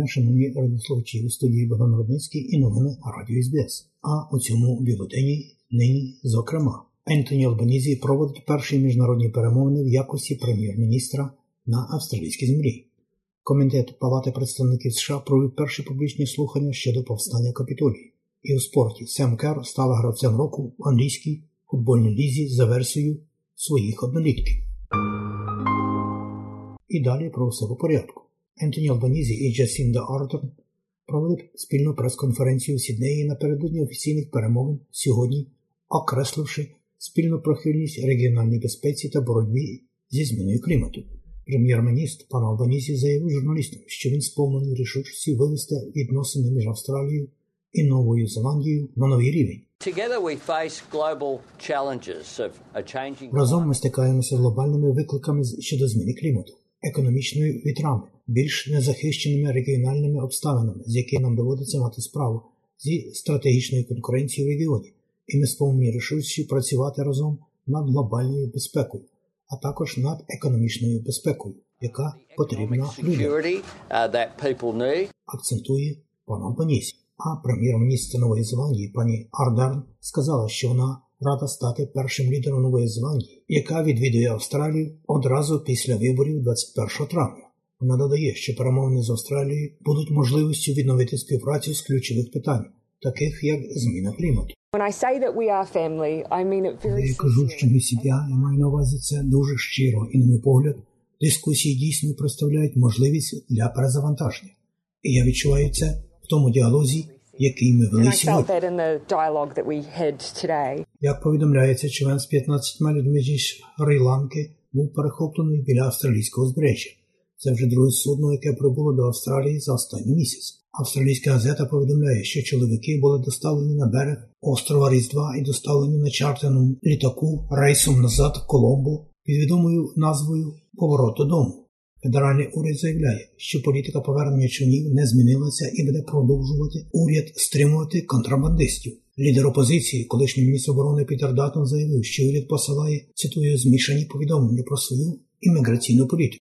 Дня, шановні радіослухачі у студії Богдан Рудницький і новини Радіо СБС. А у цьому бюлетені нині, зокрема, Ентоні Албанізі проводить перші міжнародні перемовини в якості прем'єр-міністра на австралійській землі. Комітет Палати представників США провів перші публічні слухання щодо повстання капітолії. І у спорті Сем Кер стала гравцем року в англійській футбольній лізі за версією своїх однолітків. І далі про все по порядку. Ентоні Албанізі і Джасінда Арден провели спільну прес-конференцію в Сіднеї напередодні офіційних перемовин сьогодні, окресливши спільну прихильність регіональній безпеці та боротьбі зі зміною клімату. Прем'єр-міністр пан Албанізі заявив журналістам, що він сповнений рішучості вивести відносини між Австралією і Новою Зеландією на новий рівень. Разом ми стикаємося з глобальними викликами щодо зміни клімату, економічною вітрами, більш незахищеними регіональними обставинами, з якими нам доводиться мати справу зі стратегічною конкуренцією в регіоні, і ми сповнені рішучості працювати разом над глобальною безпекою, а також над економічною безпекою, яка потрібна людям, uh, акцентує пан Албанісі. А прем'єр-міністр Нової Зеландії пані Ардерн сказала, що вона рада стати першим лідером Нової Зеландії, яка відвідує Австралію одразу після виборів 21 травня. Вона додає, що перемовини з Австралією будуть можливістю відновити співпрацю з ключових питань, таких як зміна клімату. Very Я кажу, що ми сім'я, я маю на увазі це дуже щиро, і, на мій погляд, дискусії дійсно представляють можливість для перезавантаження. І я відчуваю це в тому діалозі, який ми вели сьогодні. Як повідомляється, човен з 15 людьми зі Шрі-Ланки був перехоплений біля австралійського узбережжя. Це вже друге судно, яке прибуло до Австралії за останній місяць. Австралійська газета повідомляє, що чоловіки були доставлені на берег острова Різдва і доставлені на чартерному літаку рейсом назад в Коломбо під відомою назвою Поворот додому. Федеральний уряд заявляє, що політика повернення човнів не змінилася і буде продовжувати уряд стримувати контрабандистів. Лідер опозиції, колишній міністр оборони Пітер Даттон заявив, що уряд посилає цитую змішані повідомлення про свою імміграційну політику.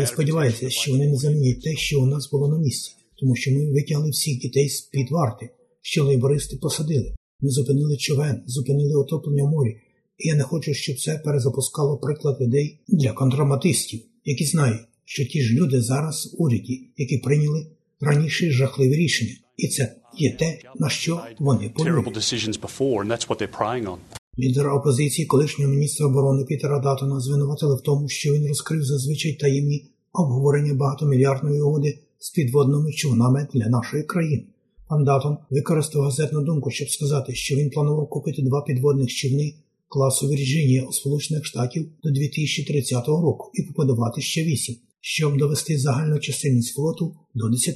Я сподіваюся, що вони не замінять те, що у нас було на місці, тому що ми витягли всіх дітей з під варти, що лейбористи посадили. Ми зупинили човен, зупинили отоплення в морі. І я не хочу, щоб це перезапускало приклад людей для контрабандистів, які знають, що ті ж люди зараз в уряді, які прийняли раніше жахливі рішення, і це є те, на що вони полюють. Лідера опозиції, колишнього міністра оборони Пітера Датона звинуватили в тому, що він розкрив зазвичай таємні обговорення багатомільярдної угоди з підводними човнами для нашої країни. Пан Датон використав газетну думку, щоб сказати, що він планував купити два підводних човни класу Вірджинія у Сполучених Штатів до 2030 року і побудувати ще вісім, щоб довести загальну чисельність флоту до 10.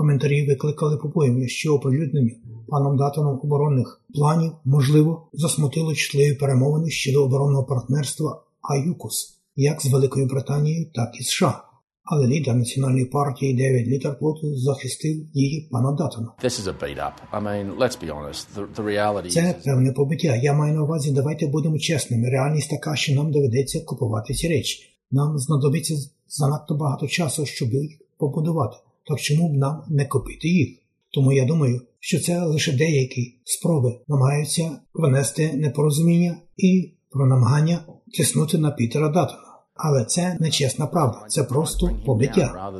Коментарі викликали побоювання, що оприлюднення паном Датоном оборонних планів можливо засмутило чутливі перемовини щодо оборонного партнерства АЮКУС як з Великою Британією, так і США. Але лідер національної партії Девід Літерплоту захистив її пана Датона. I mean, reality Це певне побиття. Я маю на увазі, давайте будемо чесними. Реальність така, що нам доведеться купувати ці речі. Нам знадобиться занадто багато часу, щоб їх побудувати. Так чому б нам не купити їх? Тому я думаю, що це лише деякі спроби намагаються внести непорозуміння і про намагання тиснути на Пітера Датона. Але це не чесна правда, це просто побиття.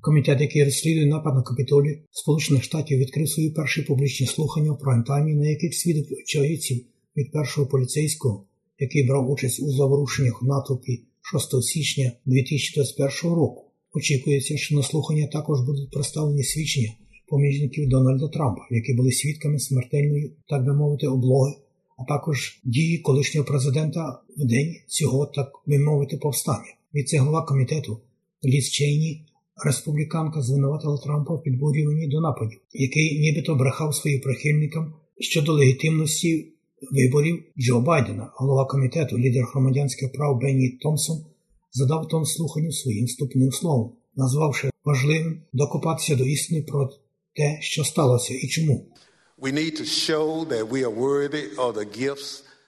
Комітет, який розслідує напад на Капітолій Сполучених Штатів, відкрив свої перші публічні слухання в прайм-таймі, на яких свідок очевидців від першого поліцейського, який брав участь у заворушеннях натовпі 6 січня 2021 року. Очікується, що на слухання також будуть представлені свідчення помічників Дональда Трампа, які були свідками смертельної, так би мовити, облоги а також дії колишнього президента в день цього, так би мовити, повстання. Від це голова комітету Ліз Чейні, республіканка, звинуватила Трампа в підбурюванні до нападів, який нібито брехав своїм прихильникам щодо легітимності виборів Джо Байдена. Голова комітету, лідер громадянських прав Бенні Томпсон, задав тон слуханню своїм вступним словом, назвавши важливим докопатися до істини про те, що сталося і чому.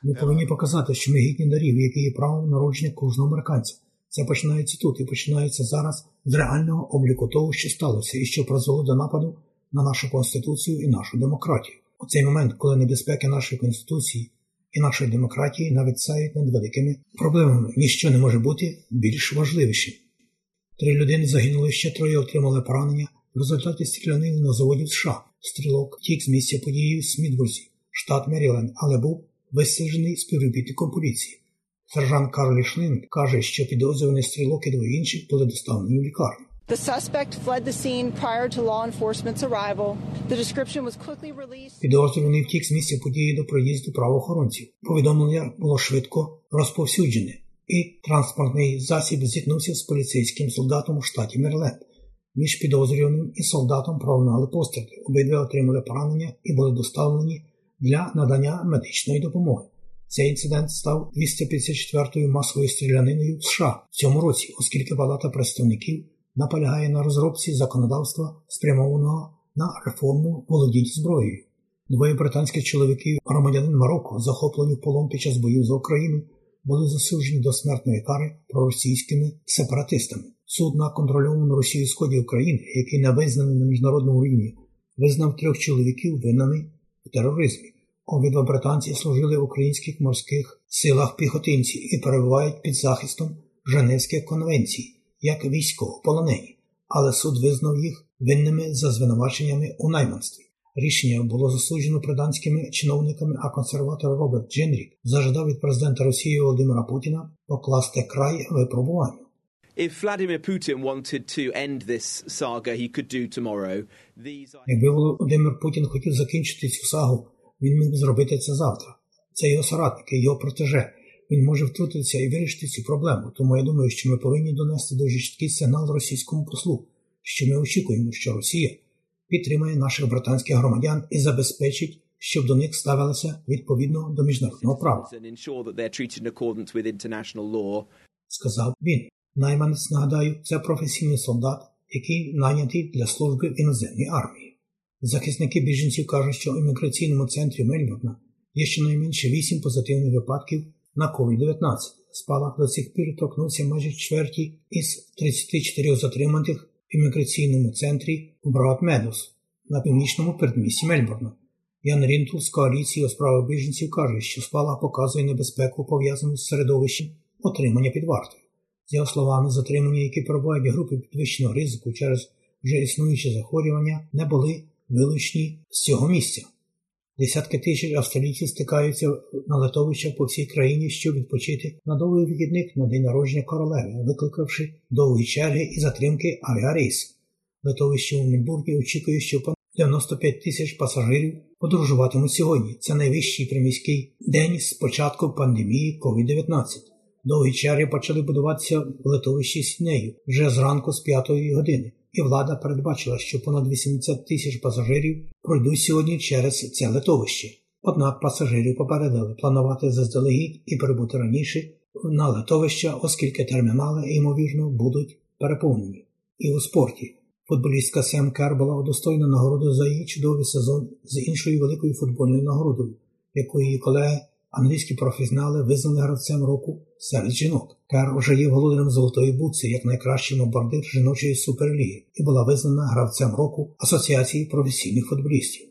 Ми повинні показати, що ми гідні дарів, які є правом народження кожного американця. Це починається тут і починається зараз з реального обліку того, що сталося, і що призвело до нападу на нашу конституцію і нашу демократію. У цей момент, коли небезпеки нашої конституції і нашої демократії нависають над великими проблемами, ніщо не може бути більш важливішим. Три людини загинули, ще троє отримали поранення в результаті стрілянини на заводі в США. Стрілок втік з місця події в Смітбурзі, штат Меріленд, але був висаджений співробітником поліції. Сержант Карлі Шлин каже, що підозрюваний стрілок і двоє інших були доставлені в лікарню. The suspect fled the scene prior to law enforcement's arrival. The description was quickly released. Підозрюваний втік з місця події до проїзду правоохоронців. Повідомлення було швидко розповсюджене, і транспортний засіб зіткнувся з поліцейським солдатом у штаті Мерленд. Між підозрюваним і солдатом пролунали постріли. Обидва отримали поранення і були доставлені для надання медичної допомоги. Цей інцидент став 254-ю масовою стріляниною в США в цьому році, оскільки Палата представників наполягає на розробці законодавства, спрямованого на реформу володіння зброєю. Двоє британських чоловіків, громадянин Марокко, захоплені в полон під час боїв за Україну, були засуджені до смертної кари проросійськими сепаратистами. Суд на контрольованому Росією сході України, який не визнаний на міжнародному рівні, визнав трьох чоловіків винними в тероризмі. Обидва британці служили в українських морських силах піхотинці і перебувають під захистом Женевських конвенцій як військовополонені, але суд визнав їх винними за звинуваченнями у найманстві. Рішення було засуджено британськими чиновниками, а консерватор Роберт Дженрік зажадав від президента Росії Володимира Путіна покласти край випробуванню. Якби Володимир Путін хотів закінчити цю сагу, він міг зробити це завтра. Це його соратники, його протеже. Він може втрутитися і вирішити цю проблему. Тому я думаю, що ми повинні донести дуже чіткий сигнал російському послу, що ми очікуємо, що Росія підтримає наших британських громадян і забезпечить, щоб до них ставилося відповідно до міжнародного права. Сказав він. Найманець, нагадаю, це професійний солдат, який найнятий для служби в іноземній армії. Захисники біженців кажуть, що в імміграційному центрі Мельбурна є щонайменше 8 позитивних випадків на COVID-19. Спалах до цих пір торкнувся майже чверті із 34 затриманих в імміграційному центрі у Бродмедоус на північному передмісті Мельбурна. Ян Рінтул з коаліції у справах біженців каже, що спалах показує небезпеку, пов'язану з середовищем тримання під вартою. За його словами, затримані, які перебувають в групі підвищеного ризику через вже існуючі захворювання, не були вилучені з цього місця. Десятки тисяч австралійців стикаються на литовищах по всій країні, щоб відпочити на довгий вихідник на день народження королеви, викликавши довгі черги і затримки авіарейсів. Литовище у Мільбургі очікує, що понад 95 тисяч пасажирів подорожуватимуть сьогодні. Це найвищий приміський день з початку пандемії COVID-19. Довгі черги почали будуватися в литовищі Сіднею вже зранку з 5 години, і влада передбачила, що понад 80 тисяч пасажирів пройдуть сьогодні через це литовище. Однак пасажирів попередили планувати заздалегідь і прибути раніше на литовище, оскільки термінали, ймовірно, будуть переповнені. І у спорті футболістка Сем Кер була удостоєна нагороду за її чудовий сезон з іншою великою футбольною нагородою, яку її колеги Англійські професіонали визнали гравцем року серед жінок. Кер вже є володарем золотої бутси як найкращий бомбардир жіночої суперліги і була визнана гравцем року Асоціації професійних футболістів.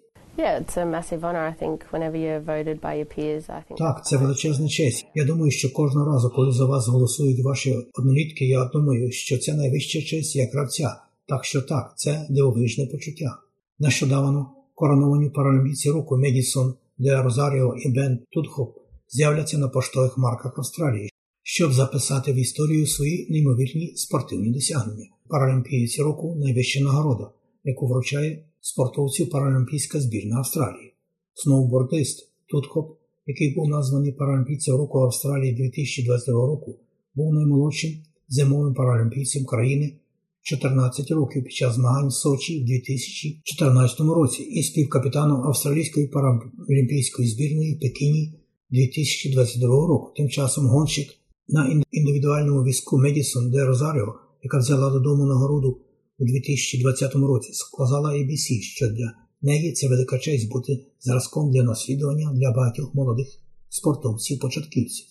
Так, це величезна честь. Я думаю, що кожного разу, коли за вас голосують ваші однолітки, я думаю, що це найвища честь як гравця. Так що так, це дивовижне почуття. Нещодавно короновані паралімпійці року Медісон де Розаріо і Бен Тутхоп з'являться на поштових марках Австралії, щоб записати в історію свої неймовірні спортивні досягнення. Паралімпієць року найвища нагорода, яку вручає спортовцю Паралімпійська збірна Австралії. Сноубордист Тутхоп який був названий Паралімпійцем року Австралії 2022 року, був наймолодшим зимовим паралімпійцем країни 14 років під час змагань в Сочі в 2014 році і співкапітаном австралійської паралімпійської збірної в Пекіні 2022 року. Тим часом гонщик на індивідуальному візку Медісон де Розаріо, яка взяла додому нагороду у 2020 році, сказала ABC, що для неї це велика честь бути зразком для наслідування для багатьох молодих спортовців-початківців.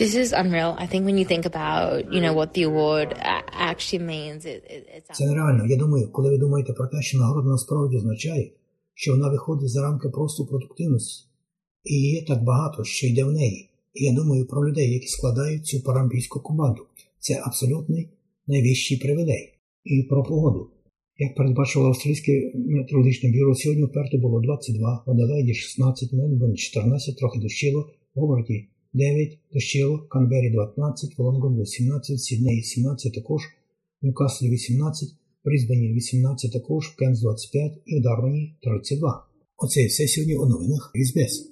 This is unreal. I think when you think about, you know, what the award actually means, it, it, it's... Це нереально. Я думаю, коли ви думаєте про те, що нагорода насправді означає, що вона виходить за рамки просто продуктивності, і є так багато, що йде в неї. І я думаю про людей, які складають цю парампійську команду. Це абсолютний найвищий привілей. І про погоду. Як передбачило австрійське метеорологічне бюро, сьогодні вперто було 22, в Аделаїді 16, Мельбурн 14, трохи дощило, в Говарді 9, дощило, Канбері 19, в Лонгонгу 17, Сіднеї 17 також, Ньюкаслі 18, в Брізбені 18 також, Кенс 25 і в Дарвані 32. Оце і все сьогодні у новинах Різбес.